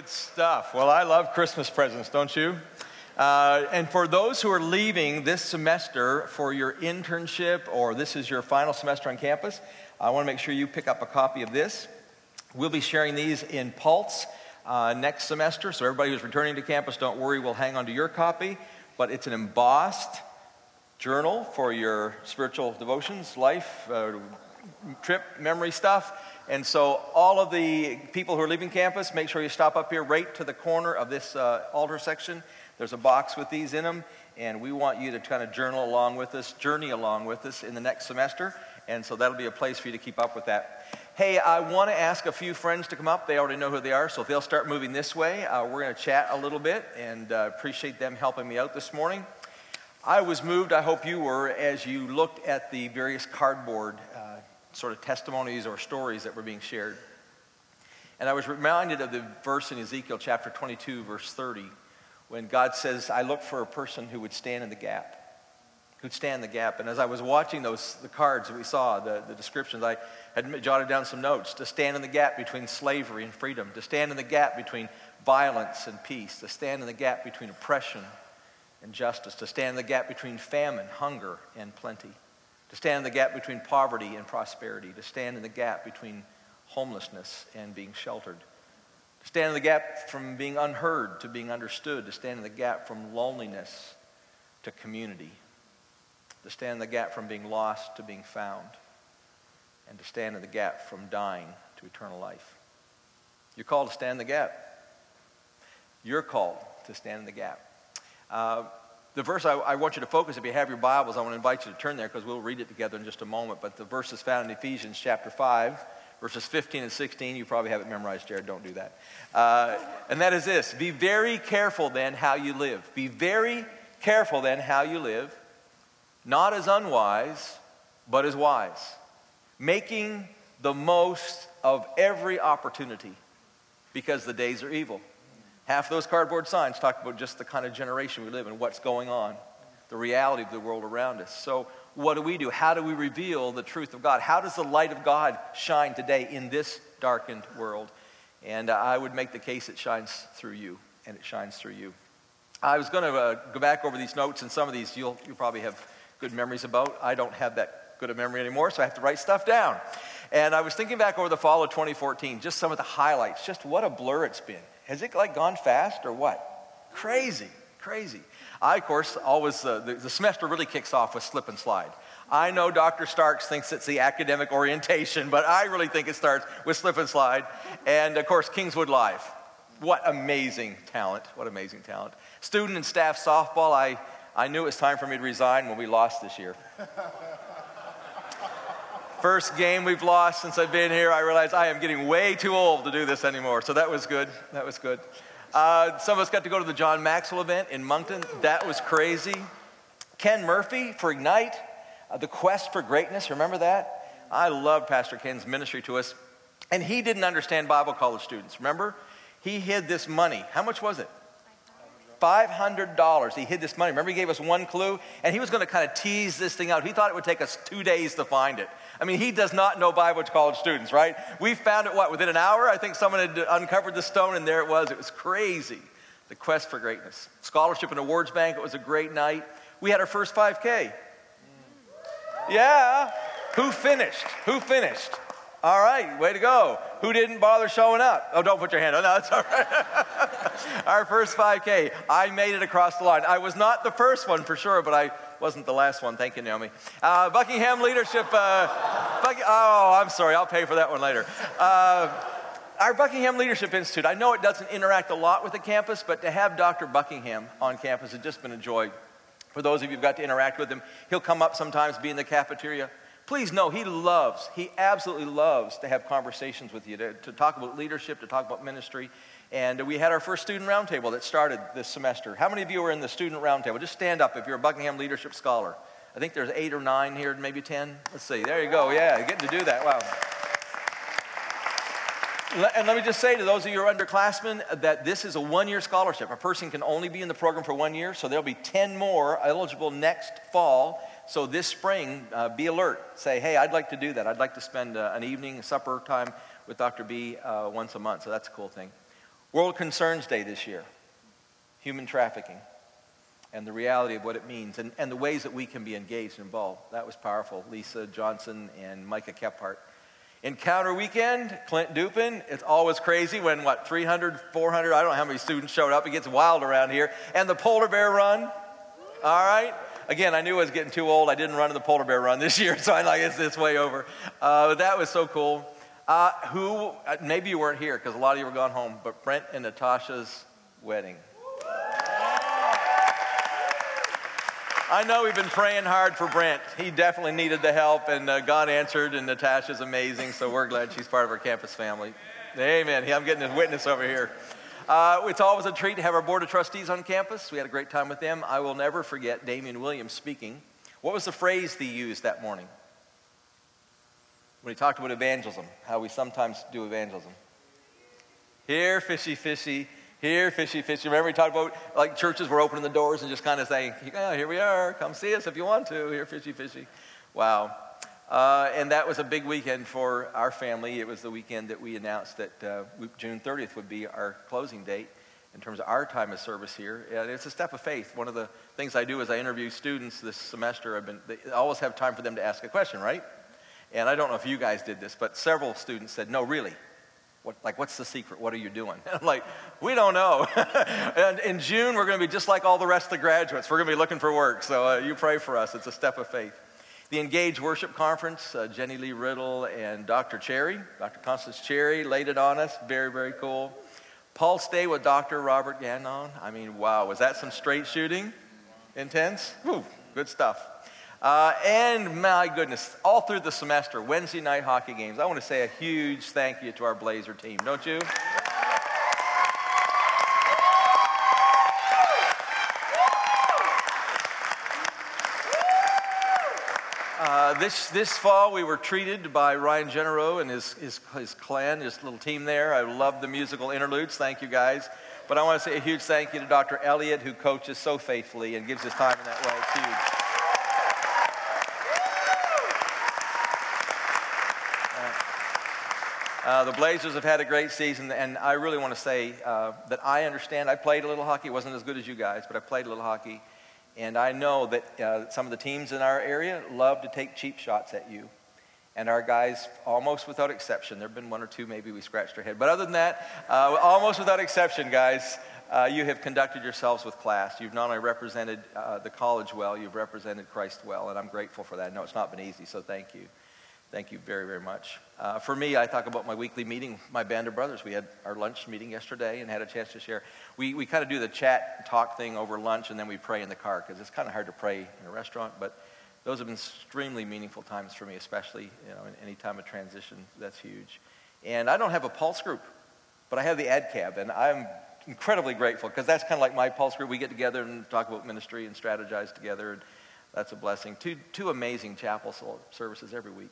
Good stuff. Well, I love Christmas presents, don't you? Uh, and for those who are leaving this semester for your internship or this is your final semester on campus, I want to make sure you pick up a copy of this. We'll be sharing these in Pulse uh, next semester. So, everybody who's returning to campus, don't worry, we'll hang on to your copy. But it's an embossed journal for your spiritual devotions, life, uh, trip, memory stuff. And so, all of the people who are leaving campus, make sure you stop up here right to the corner of this uh, altar section. There's a box with these in them, and we want you to kind of journal along with us, journey along with us in the next semester. And so, that'll be a place for you to keep up with that. Hey, I want to ask a few friends to come up. They already know who they are, so if they'll start moving this way, uh, we're going to chat a little bit and uh, appreciate them helping me out this morning. I was moved, I hope you were, as you looked at the various cardboard sort of testimonies or stories that were being shared. And I was reminded of the verse in Ezekiel chapter 22, verse 30, when God says, I look for a person who would stand in the gap, who'd stand the gap. And as I was watching those, the cards that we saw, the, the descriptions, I had jotted down some notes to stand in the gap between slavery and freedom, to stand in the gap between violence and peace, to stand in the gap between oppression and justice, to stand in the gap between famine, hunger, and plenty to stand in the gap between poverty and prosperity, to stand in the gap between homelessness and being sheltered, to stand in the gap from being unheard to being understood, to stand in the gap from loneliness to community, to stand in the gap from being lost to being found, and to stand in the gap from dying to eternal life. You're called to stand in the gap. You're called to stand in the gap. Uh, the verse I, I, want you to focus, if you have your Bibles, I want to invite you to turn there because we'll read it together in just a moment. But the verse is found in Ephesians chapter 5, verses 15 and 16. You probably have it memorized, Jared. Don't do that. Uh, and that is this Be very careful then how you live. Be very careful then how you live, not as unwise, but as wise, making the most of every opportunity because the days are evil. Half those cardboard signs talk about just the kind of generation we live in, what's going on, the reality of the world around us. So, what do we do? How do we reveal the truth of God? How does the light of God shine today in this darkened world? And I would make the case it shines through you, and it shines through you. I was going to uh, go back over these notes, and some of these you'll, you'll probably have good memories about. I don't have that good a memory anymore, so I have to write stuff down. And I was thinking back over the fall of 2014, just some of the highlights, just what a blur it's been. Has it like gone fast or what? Crazy, crazy. I, of course, always, uh, the, the semester really kicks off with slip and slide. I know Dr. Starks thinks it's the academic orientation, but I really think it starts with slip and slide. And of course, Kingswood Live. What amazing talent. What amazing talent. Student and staff softball, I, I knew it was time for me to resign when we lost this year. First game we've lost since I've been here, I realized I am getting way too old to do this anymore. So that was good. That was good. Uh, some of us got to go to the John Maxwell event in Moncton. That was crazy. Ken Murphy for Ignite, uh, the quest for greatness. Remember that? I love Pastor Ken's ministry to us. And he didn't understand Bible college students. Remember? He hid this money. How much was it? $500. He hid this money. Remember, he gave us one clue? And he was going to kind of tease this thing out. He thought it would take us two days to find it. I mean, he does not know Bible college students, right? We found it, what, within an hour? I think someone had uncovered the stone, and there it was. It was crazy. The quest for greatness. Scholarship and Awards Bank, it was a great night. We had our first 5K. Yeah. Who finished? Who finished? All right, way to go. Who didn't bother showing up? Oh, don't put your hand on. No, that's all right. Our first 5K. I made it across the line. I was not the first one for sure, but I wasn't the last one. Thank you, Naomi. Uh, Buckingham Leadership. Uh, Buck- oh, I'm sorry. I'll pay for that one later. Uh, our Buckingham Leadership Institute. I know it doesn't interact a lot with the campus, but to have Dr. Buckingham on campus has just been a joy. For those of you who've got to interact with him, he'll come up sometimes, be in the cafeteria. Please know he loves, he absolutely loves to have conversations with you, to, to talk about leadership, to talk about ministry. And we had our first student roundtable that started this semester. How many of you are in the student roundtable? Just stand up if you're a Buckingham Leadership Scholar. I think there's eight or nine here, maybe 10. Let's see. There you go. Yeah, getting to do that. Wow. And let me just say to those of you who are underclassmen that this is a one year scholarship. A person can only be in the program for one year, so there'll be 10 more eligible next fall. So this spring, uh, be alert. Say, hey, I'd like to do that. I'd like to spend uh, an evening, supper time with Dr. B uh, once a month. So that's a cool thing. World Concerns Day this year, human trafficking, and the reality of what it means, and, and the ways that we can be engaged and involved. That was powerful. Lisa Johnson and Micah Kephart. Encounter weekend, Clint Dupin. It's always crazy when, what, 300, 400, I don't know how many students showed up. It gets wild around here. And the Polar Bear Run. All right. Again, I knew I was getting too old. I didn't run in the Polar Bear Run this year, so I'm like it's, it's way over. Uh, but that was so cool. Uh, who, uh, maybe you weren't here because a lot of you were gone home, but Brent and Natasha's wedding. I know we've been praying hard for Brent. He definitely needed the help, and uh, God answered, and Natasha's amazing, so we're glad she's part of our campus family. Amen. I'm getting a witness over here. Uh, it's always a treat to have our Board of Trustees on campus. We had a great time with them. I will never forget Damian Williams speaking. What was the phrase he used that morning? When he talked about evangelism, how we sometimes do evangelism. Here, fishy, fishy, here, fishy, fishy. Remember, we talked about like churches were opening the doors and just kind of saying, oh, here we are. Come see us if you want to. Here, fishy, fishy. Wow. Uh, and that was a big weekend for our family. It was the weekend that we announced that uh, June 30th would be our closing date in terms of our time of service here. And it's a step of faith. One of the things I do is I interview students this semester. I've been, always have time for them to ask a question, right? And I don't know if you guys did this, but several students said, no, really. What, like, what's the secret? What are you doing? And I'm like, we don't know. and in June, we're going to be just like all the rest of the graduates. We're going to be looking for work. So uh, you pray for us. It's a step of faith. The Engage Worship Conference, uh, Jenny Lee Riddle and Dr. Cherry, Dr. Constance Cherry laid it on us. Very, very cool. Pulse Day with Dr. Robert Gagnon. I mean, wow, was that some straight shooting? Intense? Whew, good stuff. Uh, and my goodness, all through the semester, Wednesday night hockey games. I want to say a huge thank you to our Blazer team, don't you? This, this fall, we were treated by Ryan Genero and his, his, his clan, his little team there. I love the musical interludes. Thank you, guys. But I want to say a huge thank you to Dr. Elliott, who coaches so faithfully and gives his time in that way. It's huge. Uh, the Blazers have had a great season, and I really want to say uh, that I understand. I played a little hockey. It wasn't as good as you guys, but I played a little hockey. And I know that uh, some of the teams in our area love to take cheap shots at you. And our guys, almost without exception, there have been one or two maybe we scratched our head. But other than that, uh, almost without exception, guys, uh, you have conducted yourselves with class. You've not only represented uh, the college well, you've represented Christ well. And I'm grateful for that. No, it's not been easy, so thank you. Thank you very, very much. Uh, for me, I talk about my weekly meeting, my band of brothers. We had our lunch meeting yesterday and had a chance to share. We, we kind of do the chat talk thing over lunch and then we pray in the car because it's kind of hard to pray in a restaurant. But those have been extremely meaningful times for me, especially you know, in any time of transition. That's huge. And I don't have a pulse group, but I have the ADCAB, and I'm incredibly grateful because that's kind of like my pulse group. We get together and talk about ministry and strategize together. And that's a blessing. Two, two amazing chapel services every week.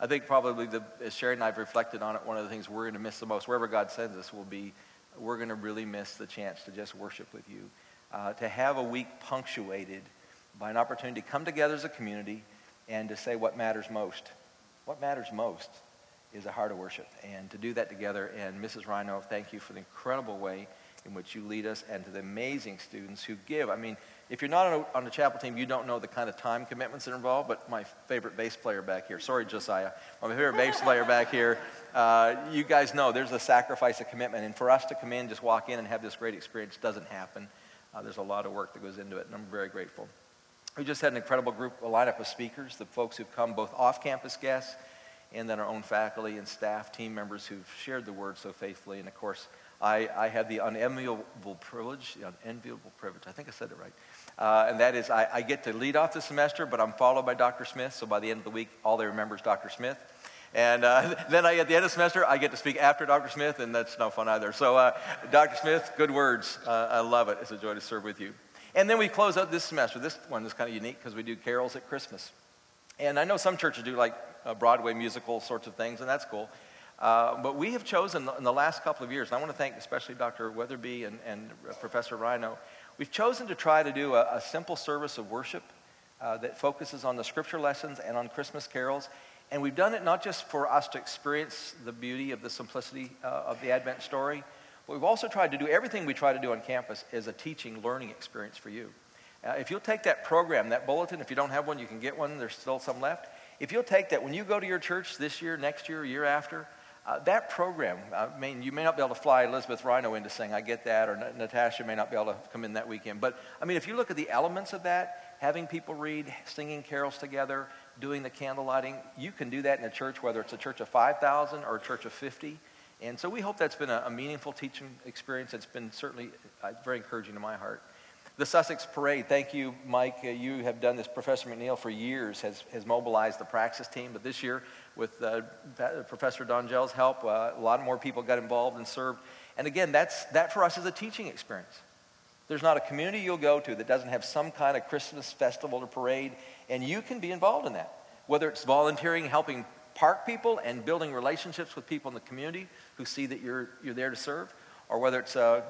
I think probably the, as Sherry and I have reflected on it, one of the things we're going to miss the most, wherever God sends us, will be we're going to really miss the chance to just worship with you. Uh, to have a week punctuated by an opportunity to come together as a community and to say what matters most. What matters most is a heart of worship. And to do that together, and Mrs. Rhino, thank you for the incredible way in which you lead us and to the amazing students who give. I mean, if you're not on, a, on the chapel team, you don't know the kind of time commitments that are involved, but my favorite bass player back here, sorry, Josiah, my favorite bass player back here, uh, you guys know there's a sacrifice a commitment. And for us to come in, just walk in and have this great experience doesn't happen. Uh, there's a lot of work that goes into it, and I'm very grateful. We just had an incredible group, a lineup of speakers, the folks who've come, both off campus guests and then our own faculty and staff, team members who've shared the word so faithfully. And of course, I, I had the unenviable privilege, the unenviable privilege, I think I said it right, uh, and that is I, I, get to lead off the semester, but I'm followed by Dr. Smith. So by the end of the week, all they remember is Dr. Smith. And uh, then I, at the end of the semester, I get to speak after Dr. Smith, and that's no fun either. So, uh, Dr. Smith, good words. Uh, I love it. It's a joy to serve with you. And then we close out this semester. This one is kind of unique because we do carols at Christmas. And I know some churches do like uh, Broadway musical sorts of things, and that's cool. Uh, but we have chosen in the last couple of years, and I want to thank especially Dr. Weatherby and, and Professor Rhino, We've chosen to try to do a, a simple service of worship uh, that focuses on the scripture lessons and on Christmas carols. And we've done it not just for us to experience the beauty of the simplicity uh, of the Advent story, But we've also tried to do everything we try to do on campus as a teaching, learning experience for you. Uh, if you'll take that program, that bulletin, if you don't have one, you can get one. There's still some left. If you'll take that, when you go to your church this year, next year, year after, uh, that program, I mean, you may not be able to fly Elizabeth Rhino in to sing, I get that, or Natasha may not be able to come in that weekend. But, I mean, if you look at the elements of that, having people read, singing carols together, doing the candle lighting, you can do that in a church, whether it's a church of 5,000 or a church of 50. And so we hope that's been a, a meaningful teaching experience. It's been certainly uh, very encouraging to my heart. The Sussex Parade, thank you, Mike. Uh, you have done this. Professor McNeil for years has, has mobilized the Praxis team, but this year, with uh, Professor Dongel's help, uh, a lot more people got involved and served. And again, that's, that for us is a teaching experience. There's not a community you'll go to that doesn't have some kind of Christmas festival or parade, and you can be involved in that. Whether it's volunteering, helping park people, and building relationships with people in the community who see that you're, you're there to serve, or whether it's uh,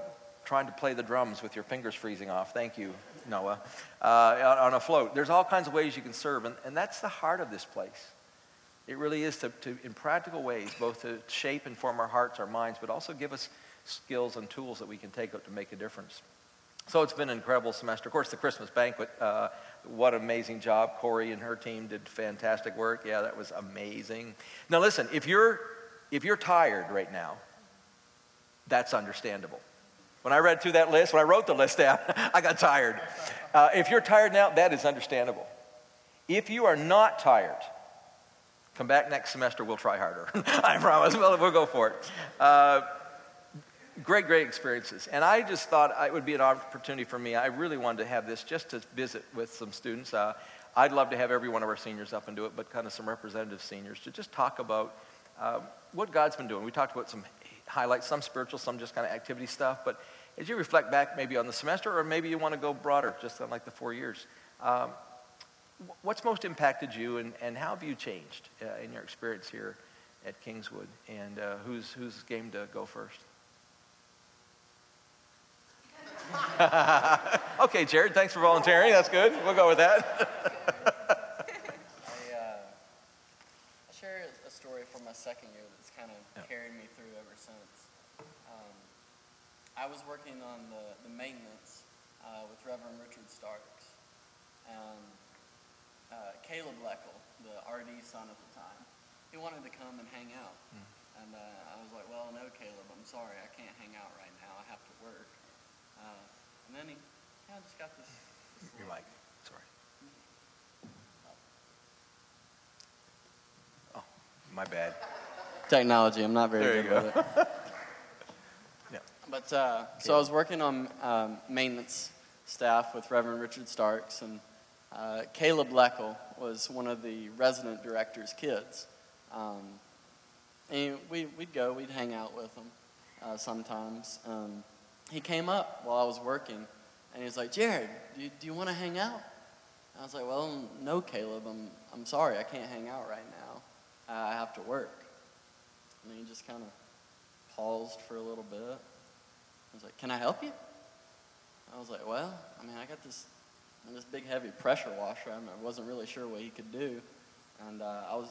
trying to play the drums with your fingers freezing off. Thank you, Noah. Uh, on a float. There's all kinds of ways you can serve, and, and that's the heart of this place. It really is to, to, in practical ways, both to shape and form our hearts, our minds, but also give us skills and tools that we can take up to make a difference. So it's been an incredible semester. Of course, the Christmas banquet, uh, what an amazing job. Corey and her team did fantastic work. Yeah, that was amazing. Now listen, if you're, if you're tired right now, that's understandable. When I read through that list, when I wrote the list down, I got tired. Uh, if you're tired now, that is understandable. If you are not tired, come back next semester, we'll try harder. I promise. Well, we'll go for it. Uh, great, great experiences. And I just thought it would be an opportunity for me. I really wanted to have this just to visit with some students. Uh, I'd love to have every one of our seniors up and do it, but kind of some representative seniors to just talk about uh, what God's been doing. We talked about some highlight some spiritual, some just kind of activity stuff. But as you reflect back maybe on the semester, or maybe you want to go broader, just on like the four years, um, what's most impacted you and, and how have you changed uh, in your experience here at Kingswood? And uh, who's, who's game to go first? okay, Jared, thanks for volunteering. That's good. We'll go with that. I uh, share a story from my second year that's kind of yeah. carried me through ever since. Um, I was working on the, the maintenance uh, with Reverend Richard Starks. And uh, Caleb Leckel, the RD son at the time, he wanted to come and hang out. Mm. And uh, I was like, well, no, Caleb, I'm sorry. I can't hang out right now. I have to work. Uh, and then he kind of just got this. this Your mic. Sorry. Oh, my bad. Technology, I'm not very there good with it. yeah. But uh, so I was working on um, maintenance staff with Reverend Richard Starks, and uh, Caleb Leckel was one of the resident director's kids. Um, and we, would go, we'd hang out with him uh, sometimes. Um, he came up while I was working, and he was like, Jared, do you, do you want to hang out? I was like, well, no, Caleb, I'm, I'm sorry, I can't hang out right now. I have to work. And he just kind of paused for a little bit. I was like, Can I help you? I was like, Well, I mean, I got this, this big heavy pressure washer. I, mean, I wasn't really sure what he could do. And uh, I, was,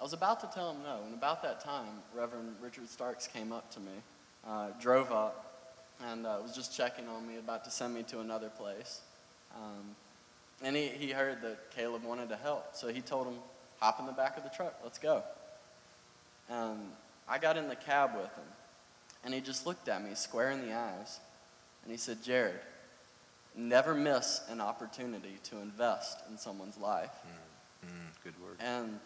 I was about to tell him no. And about that time, Reverend Richard Starks came up to me, uh, drove up, and uh, was just checking on me, about to send me to another place. Um, and he, he heard that Caleb wanted to help. So he told him, hop in the back of the truck, let's go. And I got in the cab with him, and he just looked at me square in the eyes, and he said, Jared, never miss an opportunity to invest in someone's life. Mm, mm, good word. And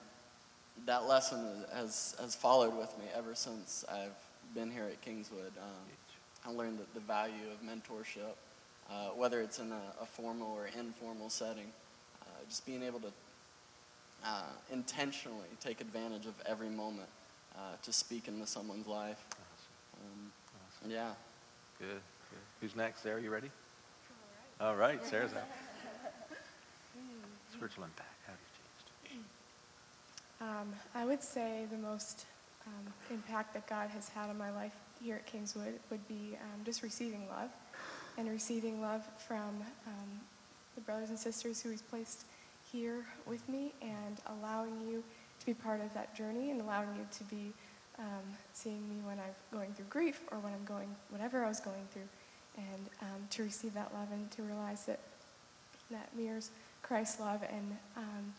that lesson has, has followed with me ever since I've been here at Kingswood. Um, I learned the, the value of mentorship, uh, whether it's in a, a, formal or informal setting. Uh, just being able to uh, intentionally take advantage of every moment uh, to speak into someone's life. Um, awesome. Yeah. Good, good. Who's next? Sarah, you ready? All right, All right Sarah's out. Spiritual impact. How have you changed? Um, I would say the most um, impact that God has had on my life here at Kingswood would be um, just receiving love and receiving love from um, the brothers and sisters who He's placed here with me and allowing you to be part of that journey and allowing you to be um, seeing me when I'm going through grief or when I'm going, whatever I was going through, and um, to receive that love and to realize that that mirrors Christ's love and um,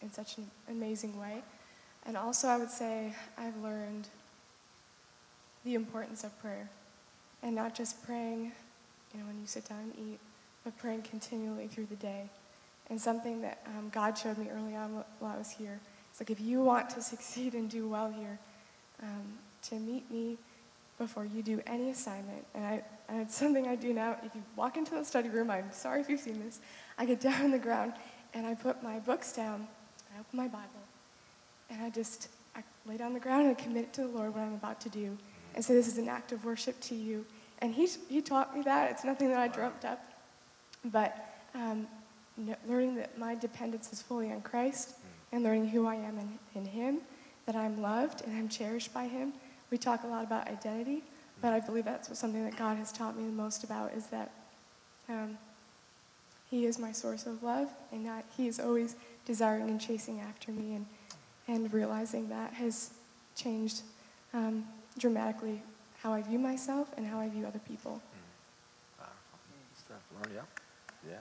in such an amazing way. And also, I would say I've learned the importance of prayer, and not just praying, you know, when you sit down and eat, but praying continually through the day. And something that um, God showed me early on while I was here. It's like if you want to succeed and do well here, um, to meet me before you do any assignment. And, I, and it's something I do now. If you walk into the study room, I'm sorry if you've seen this. I get down on the ground and I put my books down. I open my Bible and I just I lay down on the ground and I commit it to the Lord what I'm about to do and say, This is an act of worship to you. And he, he taught me that. It's nothing that I dreamt up. But um, learning that my dependence is fully on Christ and learning who I am in, in Him, that I'm loved and I'm cherished by Him. We talk a lot about identity, but I believe that's what, something that God has taught me the most about is that um, He is my source of love and that He is always desiring and chasing after me. And, and realizing that has changed um, dramatically how I view myself and how I view other people. Mm. Yeah. Yeah.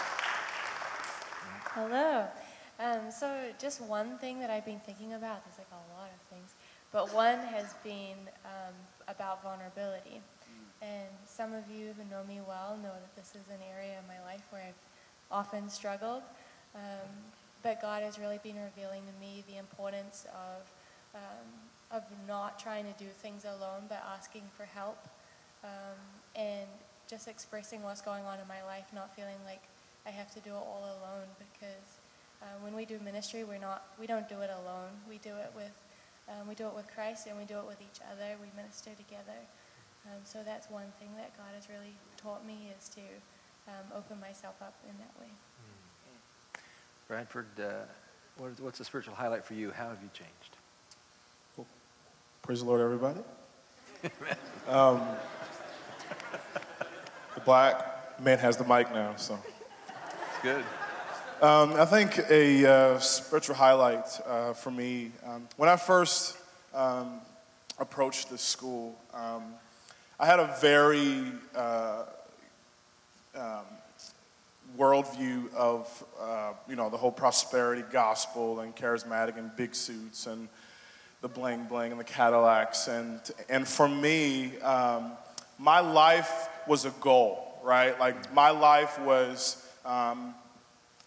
Hello. Um, so just one thing that I've been thinking about, there's like a lot of things, but one has been um, about vulnerability. And some of you who know me well know that this is an area in my life where I've often struggled. Um, but God has really been revealing to me the importance of, um, of not trying to do things alone, but asking for help. Um, and just expressing what's going on in my life, not feeling like I have to do it all alone because uh, when we do ministry, we're not, we don't do it alone. We do it with, um, we do it with Christ and we do it with each other. We minister together. Um, so that's one thing that God has really taught me is to um, open myself up in that way. Bradford, uh, what, what's the spiritual highlight for you? How have you changed? Well, praise the Lord, everybody. um, the black man has the mic now, so. It's good. Um, I think a uh, spiritual highlight uh, for me, um, when I first um, approached this school, um, I had a very uh, um, worldview of, uh, you know, the whole prosperity gospel and charismatic and big suits and the bling bling and the Cadillacs. And, and for me, um, my life was a goal, right? Like my life was, um,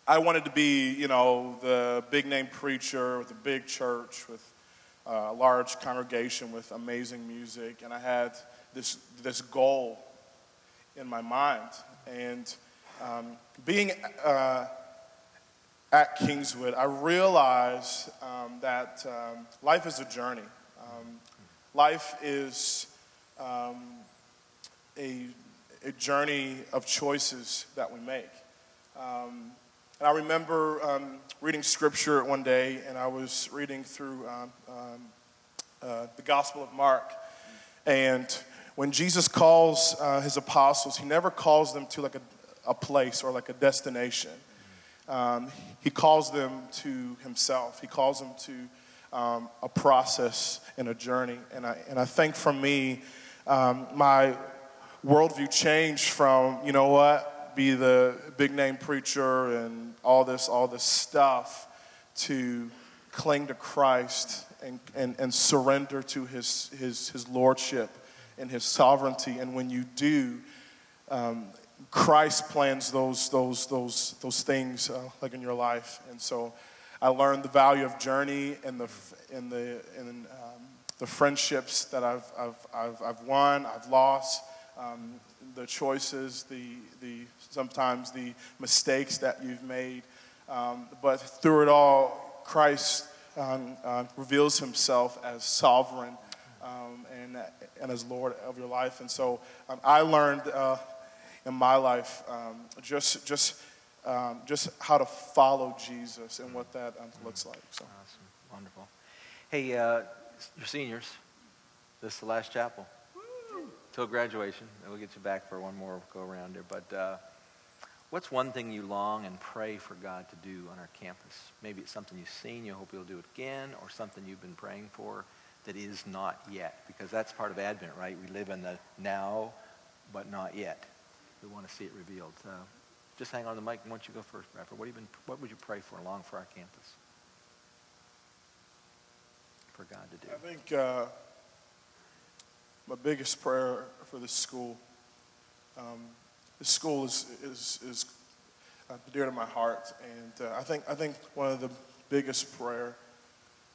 I wanted to be, you know, the big name preacher with a big church with a large congregation with amazing music. And I had this, this goal in my mind. And um, being uh, at Kingswood, I realized um, that um, life is a journey. Um, life is um, a, a journey of choices that we make. Um, and I remember um, reading scripture one day, and I was reading through um, um, uh, the Gospel of Mark. And when Jesus calls uh, his apostles, he never calls them to like a, a place or like a destination. Um, he calls them to himself, he calls them to um, a process and a journey. And I, and I think for me, my worldview changed from, you know what, be the big name preacher and all this, all this stuff to cling to Christ and, and, and surrender to his, his, his lordship and his sovereignty. And when you do, um, Christ plans those, those, those, those things uh, like in your life. And so I learned the value of journey and the, in the, in, um, the friendships that I've, I've, I've, I've won, I've lost um, the choices, the, the, sometimes the mistakes that you've made. Um, but through it all, Christ um, uh, reveals himself as sovereign um, and, and as Lord of your life. And so um, I learned uh, in my life um, just, just, just how to follow Jesus and what that looks like. So. Awesome. Wonderful. Hey, uh, your seniors, this is the last chapel till graduation. And we'll get you back for one more go around here. But uh, What's one thing you long and pray for God to do on our campus? Maybe it's something you've seen, you hope He'll do it again, or something you've been praying for that is not yet. Because that's part of Advent, right? We live in the now, but not yet. We want to see it revealed. Uh, just hang on the mic. Why don't you go first, Bradford? What, have you been, what would you pray for along for our campus? For God to do. I think uh, my biggest prayer for this school, um, this school is, is, is uh, dear to my heart. And uh, I, think, I think one of the biggest prayer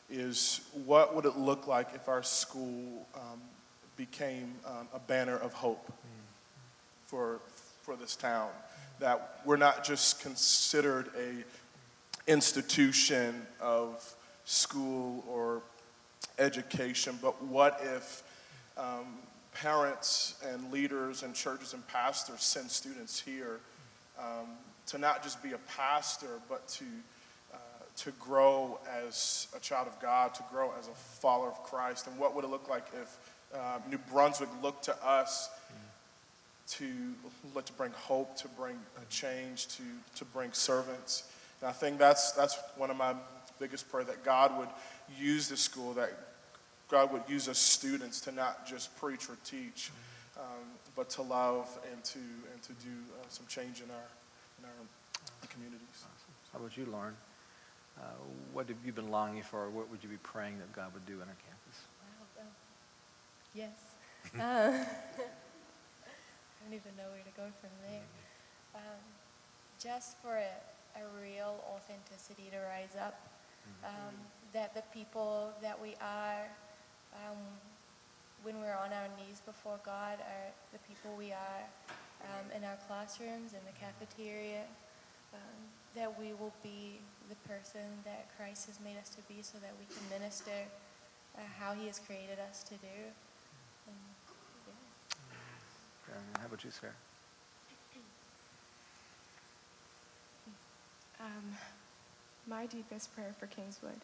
is what would it look like if our school um, became um, a banner of hope for, for this town? That we're not just considered a institution of school or education, but what if um, parents and leaders and churches and pastors send students here um, to not just be a pastor, but to uh, to grow as a child of God, to grow as a follower of Christ? And what would it look like if uh, New Brunswick looked to us to to bring hope, to bring a change, to to bring servants? And I think that's that's one of my biggest prayer that God would use this school, that God would use us students to not just preach or teach, um, but to love and to and to do uh, some change in our in our communities. How about you, Lauren? Uh, what have you been longing for? What would you be praying that God would do in our campus? Wow. well, Yes. Uh, I don't even know where to go from there. Um, just for a, a real authenticity to rise up, um, that the people that we are, um, when we're on our knees before God, are the people we are um, in our classrooms, in the cafeteria, um, that we will be the person that Christ has made us to be so that we can minister uh, how he has created us to do. And, yeah. How about you, Sarah? Um, my deepest prayer for Kingswood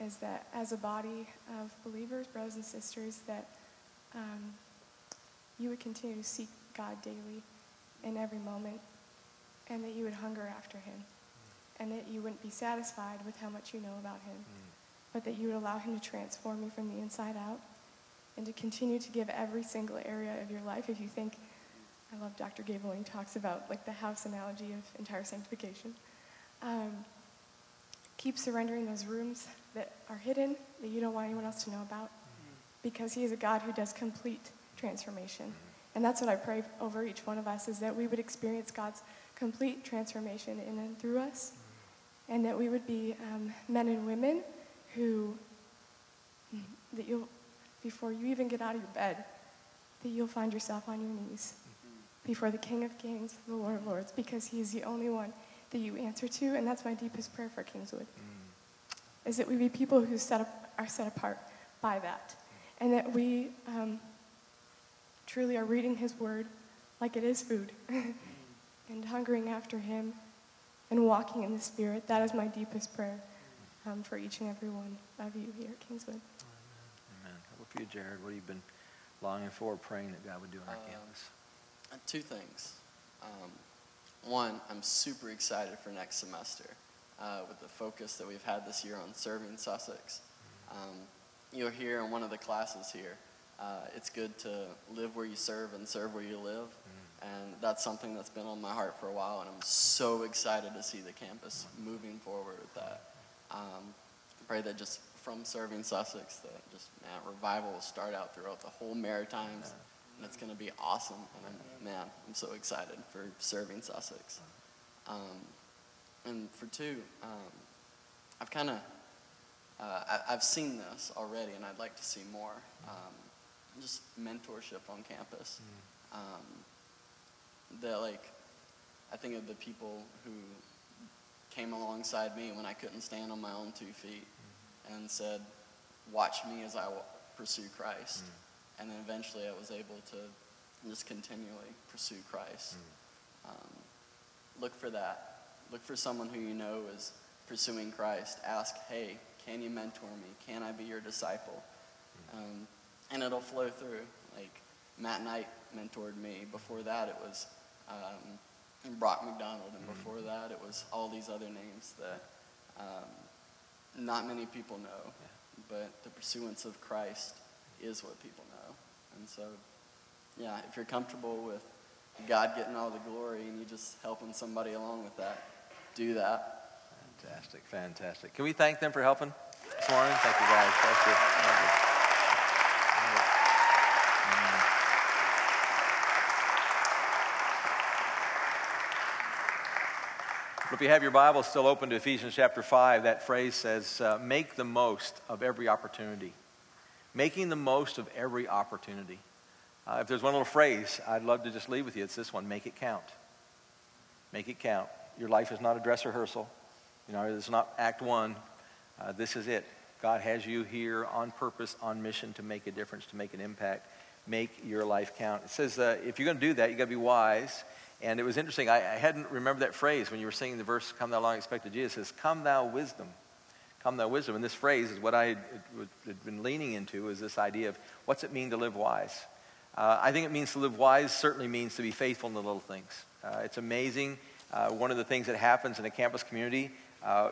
is that as a body of believers, brothers and sisters, that um, you would continue to seek God daily in every moment, and that you would hunger after Him, and that you wouldn't be satisfied with how much you know about Him, but that you would allow Him to transform you from the inside out, and to continue to give every single area of your life. If you think, I love Dr. He talks about like the house analogy of entire sanctification. Um, keep surrendering those rooms that are hidden that you don't want anyone else to know about because he is a god who does complete transformation. And that's what i pray over each one of us is that we would experience god's complete transformation in and through us and that we would be um, men and women who that you'll before you even get out of your bed that you'll find yourself on your knees before the king of kings the lord of lords because he is the only one that you answer to, and that's my deepest prayer for Kingswood, mm. is that we be people who set up, are set apart by that, and that we um, truly are reading His Word like it is food, and hungering after Him, and walking in the Spirit. That is my deepest prayer um, for each and every one of you here at Kingswood. Amen. How about for you, Jared? What have you been longing for, praying that God would do on our uh, campus? Two things. Um, one, I'm super excited for next semester uh, with the focus that we've had this year on serving Sussex. Um, you're here in one of the classes here. Uh, it's good to live where you serve and serve where you live. And that's something that's been on my heart for a while, and I'm so excited to see the campus moving forward with that. Um, I pray that just from serving Sussex, that just man, revival will start out throughout the whole Maritimes and it's going to be awesome. And I'm, man, I'm so excited for serving Sussex. Um, and for two, um, I've kind of, uh, I, have seen this already, and I'd like to see more. Um, just mentorship on campus. Um, that like, I think of the people who came alongside me when I couldn't stand on my own two feet, and said, "Watch me as I pursue Christ." And then eventually I was able to just continually pursue Christ. Mm. Um, look for that. Look for someone who you know is pursuing Christ. Ask, hey, can you mentor me? Can I be your disciple? Mm. Um, and it'll flow through. Like Matt Knight mentored me. Before that, it was um, Brock McDonald, and before that, it was all these other names that um, not many people know. But the pursuance of Christ is what people know. And so, yeah, if you're comfortable with God getting all the glory and you just helping somebody along with that, do that. Fantastic, fantastic. Can we thank them for helping this morning? Thank you, guys. Thank you. Thank you. If you have your Bible still open to Ephesians chapter 5, that phrase says, uh, make the most of every opportunity. Making the most of every opportunity. Uh, if there's one little phrase I'd love to just leave with you, it's this one make it count. Make it count. Your life is not a dress rehearsal. You know, it's not act one. Uh, this is it. God has you here on purpose, on mission to make a difference, to make an impact. Make your life count. It says uh, if you're going to do that, you got to be wise. And it was interesting. I, I, hadn't remembered that phrase when you were singing the verse, Come thou long expected Jesus. Says, Come thou wisdom. Come thou wisdom. And this phrase is what I had, had been leaning into is this idea of what's it mean to live wise? Uh, I think it means to live wise certainly means to be faithful in the little things. Uh, it's amazing. Uh, one of the things that happens in a campus community, uh,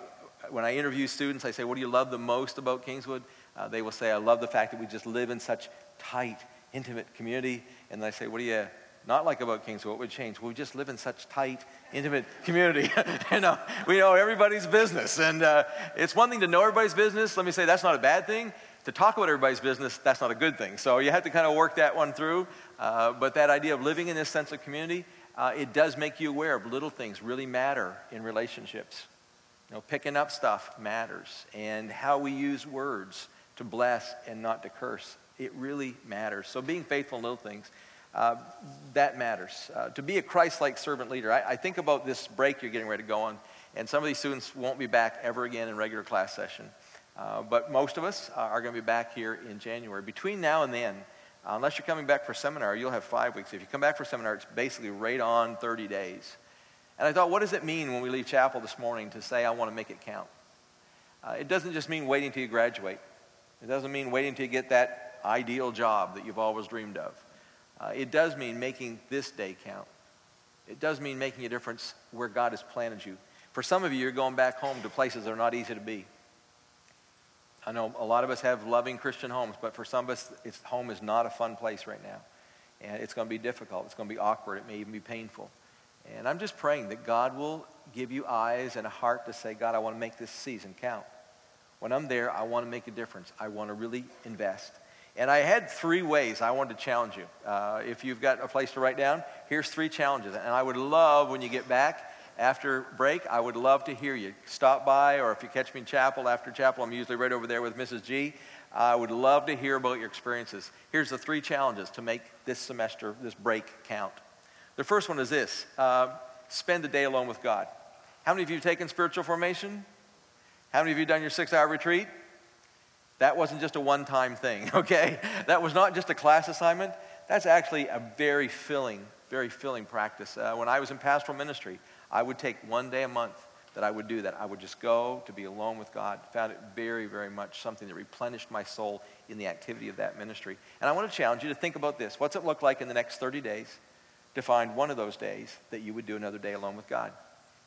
when I interview students, I say, What do you love the most about Kingswood? Uh, they will say, I love the fact that we just live in such tight, intimate community. And I say, What do you not like about Kingswood. What would change? We just live in such tight, intimate community. you know, we know everybody's business. And uh, it's one thing to know everybody's business. Let me say that's not a bad thing. To talk about everybody's business, that's not a good thing. So you have to kind of work that one through. Uh, but that idea of living in this sense of community, uh, it does make you aware of little things really matter in relationships. You know, picking up stuff matters. And how we use words to bless and not to curse, it really matters. So being faithful in little things uh, that matters. Uh, to be a Christ like servant leader, I, I, think about this break you're getting ready to go on, and some of these students won't be back ever again in regular class session. Uh, but most of us are going to be back here in January. Between now and then, unless you're coming back for seminar, you'll have five weeks. If you come back for seminar, it's basically right on 30 days. And I thought, what does it mean when we leave chapel this morning to say, I want to make it count? Uh, it doesn't just mean waiting till you graduate. It doesn't mean waiting till you get that ideal job that you've always dreamed of. Uh, it does mean making this day count. It does mean making a difference where God has planted you. For some of you, you're going back home to places that are not easy to be. I know a lot of us have loving Christian homes, but for some of us, home is not a fun place right now. And it's going to be difficult. It's going to be awkward. It may even be painful. And I'm just praying that God will give you eyes and a heart to say, God, I want to make this season count. When I'm there, I want to make a difference. I want to really invest. And I had three ways I wanted to challenge you. Uh, if you've got a place to write down, here's three challenges. And I would love when you get back after break, I would love to hear you. Stop by, or if you catch me in chapel after chapel, I'm usually right over there with Mrs. G. I would love to hear about your experiences. Here's the three challenges to make this semester, this break count. The first one is this uh, spend a day alone with God. How many of you have taken spiritual formation? How many of you done your six hour retreat? That wasn't just a one time thing, okay? That was not just a class assignment. That's actually a very filling, very filling practice. Uh, when I was in pastoral ministry, I would take one day a month that I would do that. I would just go to be alone with God. Found it very, very much something that replenished my soul in the activity of that ministry. And I want to challenge you to think about this. What's it look like in the next 30 days to find one of those days that you would do another day alone with God?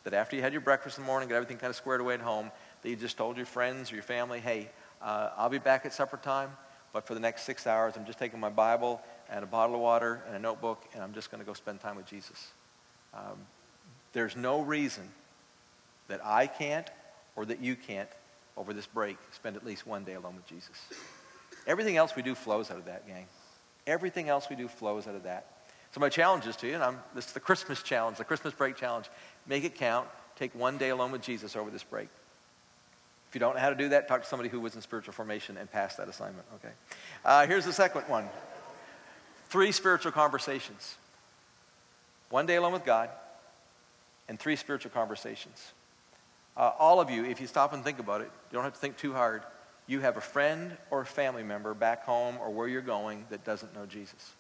That after you had your breakfast in the morning, got everything kind of squared away at home, that you just told your friends or your family, hey, uh, I'll be back at supper time, but for the next six hours, I'm just taking my Bible and a bottle of water and a notebook, and I'm just going to go spend time with Jesus. Um, there's no reason that I can't or that you can't, over this break, spend at least one day alone with Jesus. Everything else we do flows out of that, gang. Everything else we do flows out of that. So my challenge is to you, and I'm, this is the Christmas challenge, the Christmas break challenge. Make it count. Take one day alone with Jesus over this break. If you don't know how to do that, talk to somebody who was in spiritual formation and pass that assignment, okay? Uh, here's the second one three spiritual conversations. One day alone with God, and three spiritual conversations. Uh, all of you, if you stop and think about it, you don't have to think too hard. You have a friend or a family member back home or where you're going that doesn't know Jesus.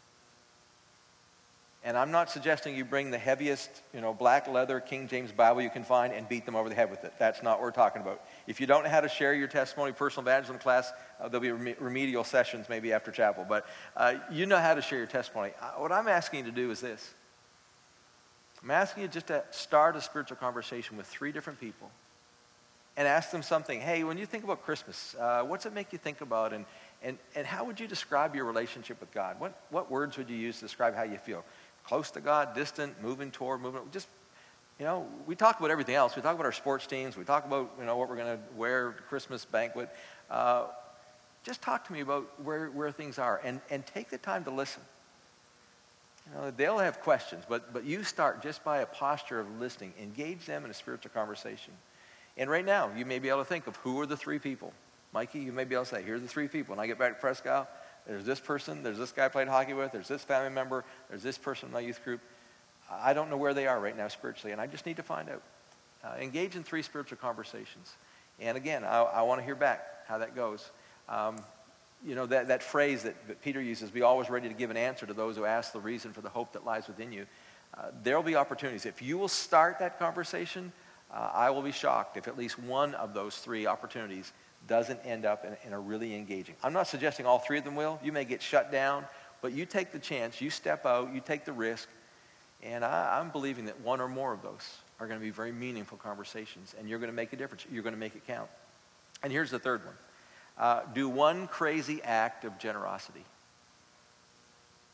And I'm not suggesting you bring the heaviest, you know, black leather King James Bible you can find and beat them over the head with it. That's not what we're talking about. If you don't know how to share your testimony, personal evangelism class, uh, there'll be rem- remedial sessions maybe after chapel. But uh, you know how to share your testimony. Uh, what I'm asking you to do is this I'm asking you just to start a spiritual conversation with three different people and ask them something. Hey, when you think about Christmas, uh, what's it make you think about? And, and, and how would you describe your relationship with God? What, what words would you use to describe how you feel? Close to God, distant, moving toward, moving, just, you know, we talk about everything else. We talk about our sports teams. We talk about, you know, what we're going to wear Christmas banquet. Uh, just talk to me about where, where things are and, and take the time to listen. You know, they'll have questions, but, but you start just by a posture of listening. Engage them in a spiritual conversation. And right now, you may be able to think of who are the three people. Mikey, you may be able to say, here's the three people. When I get back to Isle, there's this person, there's this guy I played hockey with, there's this family member, there's this person in my youth group. I don't know where they are right now spiritually, and I just need to find out. Uh, engage in three spiritual conversations. And again, I, I want to hear back how that goes. Um, you know, that, that phrase that, that Peter uses, be always ready to give an answer to those who ask the reason for the hope that lies within you. Uh, there will be opportunities. If you will start that conversation, uh, I will be shocked if at least one of those three opportunities doesn't end up in, in, a really engaging. I'm not suggesting all three of them will. You may get shut down, but you take the chance, you step out, you take the risk, and I, I'm believing that one or more of those are going to be very meaningful conversations, and you're going to make a difference. You're going to make it count. And here's the third one uh, do one crazy act of generosity.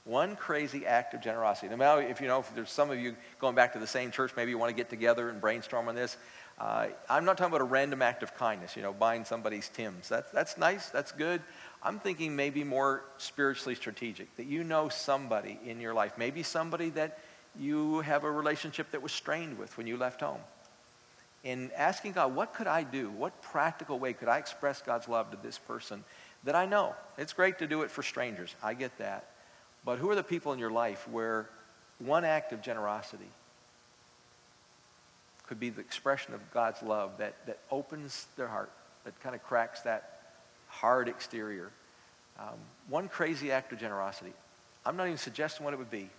One crazy act of generosity. Now, if you know, if there's some of you going back to the same church, maybe you want to get together and brainstorm on this. Uh, I'm not talking about a random act of kindness, you know, buying somebody's Tim's. That's, that's nice, that's good. I'm thinking maybe more spiritually strategic, that you know somebody in your life, maybe somebody that you have a relationship that was strained with when you left home in asking God, what could I do? What practical way could I express God's love to this person that I know? It's great to do it for strangers. I get that. But who are the people in your life where one act of generosity could be the expression of God's love that, that opens their heart, that kind of cracks that hard exterior? Um, one crazy act of generosity. I'm not even suggesting what it would be.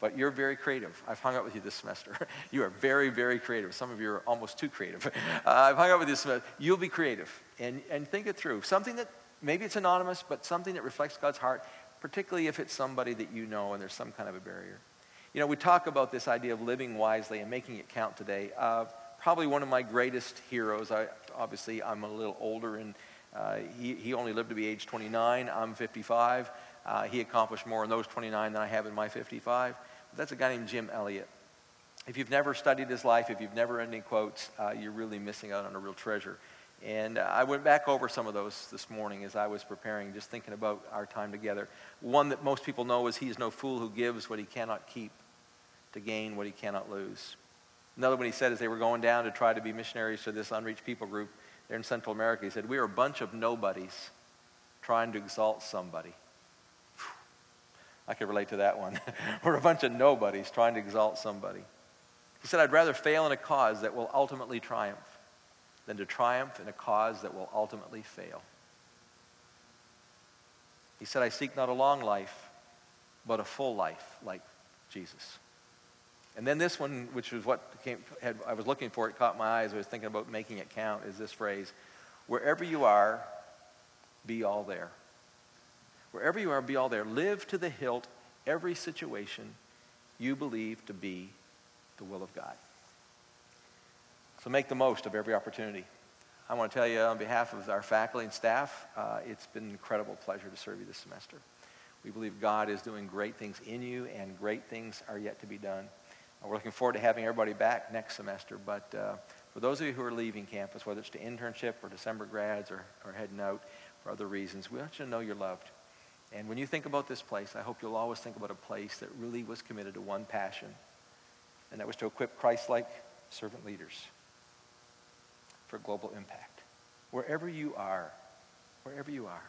But you're very creative. I've hung out with you this semester. you are very, very creative. Some of you are almost too creative. Uh, I've hung out with you this semester. You'll be creative and, and think it through. Something that maybe it's anonymous, but something that reflects God's heart, particularly if it's somebody that you know and there's some kind of a barrier. You know, we talk about this idea of living wisely and making it count today. Uh, probably one of my greatest heroes. I, obviously, I'm a little older, and uh, he, he only lived to be age 29. I'm 55. Uh, he accomplished more in those 29 than I have in my 55. That's a guy named Jim Elliot. If you've never studied his life, if you've never read any quotes, uh, you're really missing out on a real treasure. And uh, I went back over some of those this morning as I was preparing, just thinking about our time together. One that most people know is He's no fool who gives what he cannot keep to gain what he cannot lose. Another one he said as they were going down to try to be missionaries to this unreached people group there in Central America, he said, We are a bunch of nobodies trying to exalt somebody. I can relate to that one. We're a bunch of nobodies trying to exalt somebody. He said, I'd rather fail in a cause that will ultimately triumph than to triumph in a cause that will ultimately fail. He said, I seek not a long life, but a full life like Jesus. And then this one, which was what came, had, I was looking for, it caught my eyes. I was thinking about making it count, is this phrase wherever you are, be all there. Wherever you are, be all there. Live to the hilt every situation you believe to be the will of God. So make the most of every opportunity. I want to tell you on behalf of our faculty and staff, uh, it's been an incredible pleasure to serve you this semester. We believe God is doing great things in you, and great things are yet to be done. We're looking forward to having everybody back next semester. But uh, for those of you who are leaving campus, whether it's to internship or December grads or, or heading out for other reasons, we want you to know you're loved. And when you think about this place, I hope you'll always think about a place that really was committed to one passion, and that was to equip Christ like servant leaders for global impact. Wherever you are, wherever you are,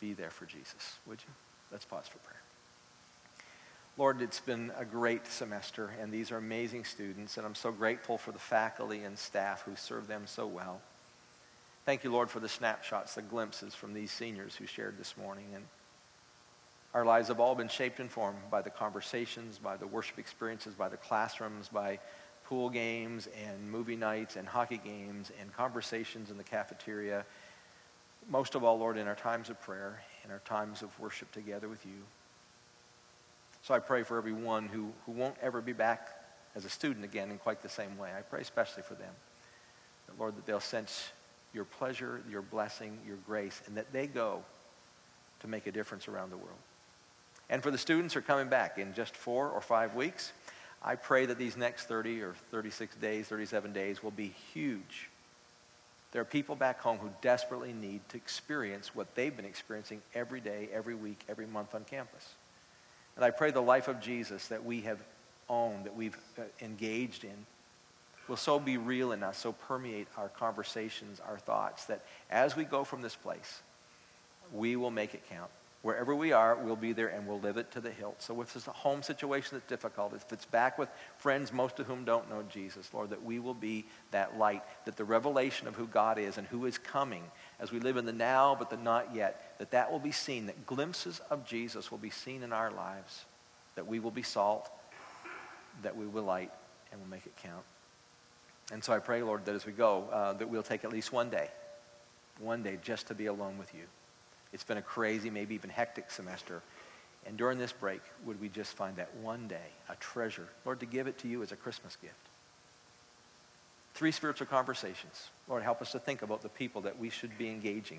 be there for Jesus, would you? Let's pause for prayer. Lord, it's been a great semester, and these are amazing students, and I'm so grateful for the faculty and staff who serve them so well. Thank you, Lord, for the snapshots, the glimpses from these seniors who shared this morning. And our lives have all been shaped and formed by the conversations, by the worship experiences, by the classrooms, by pool games and movie nights and hockey games and conversations in the cafeteria. Most of all, Lord, in our times of prayer, in our times of worship together with you. So I pray for everyone who, who won't ever be back as a student again in quite the same way. I pray especially for them. That, Lord, that they'll sense your pleasure, your blessing, your grace, and that they go to make a difference around the world. And for the students who are coming back in just four or five weeks, I pray that these next 30 or 36 days, 37 days will be huge. There are people back home who desperately need to experience what they've been experiencing every day, every week, every month on campus. And I pray the life of Jesus that we have owned, that we've uh, engaged in, will so be real in us, so permeate our conversations, our thoughts, that as we go from this place, we will make it count. Wherever we are, we'll be there and we'll live it to the hilt. So if it's a home situation that's difficult, if it's back with friends, most of whom don't know Jesus, Lord, that we will be that light, that the revelation of who God is and who is coming as we live in the now but the not yet, that that will be seen, that glimpses of Jesus will be seen in our lives, that we will be salt, that we will light, and we'll make it count. And so I pray, Lord, that as we go, uh, that we'll take at least one day, one day just to be alone with you. It's been a crazy, maybe even hectic semester. And during this break, would we just find that one day, a treasure, Lord, to give it to you as a Christmas gift? Three spiritual conversations. Lord, help us to think about the people that we should be engaging,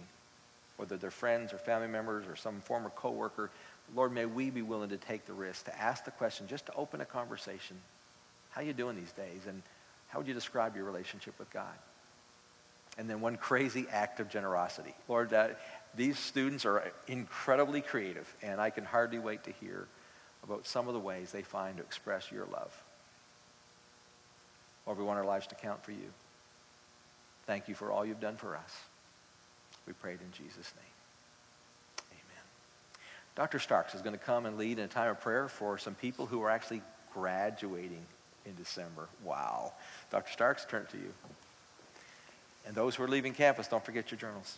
whether they're friends or family members or some former coworker. Lord, may we be willing to take the risk to ask the question, just to open a conversation. How are you doing these days? And how would you describe your relationship with God? And then one crazy act of generosity. Lord, uh, these students are incredibly creative, and I can hardly wait to hear about some of the ways they find to express your love. Lord, we want our lives to count for you. Thank you for all you've done for us. We prayed in Jesus' name. Amen. Dr. Starks is going to come and lead in a time of prayer for some people who are actually graduating in December. Wow. Dr. Starks, turn to you. And those who are leaving campus, don't forget your journals.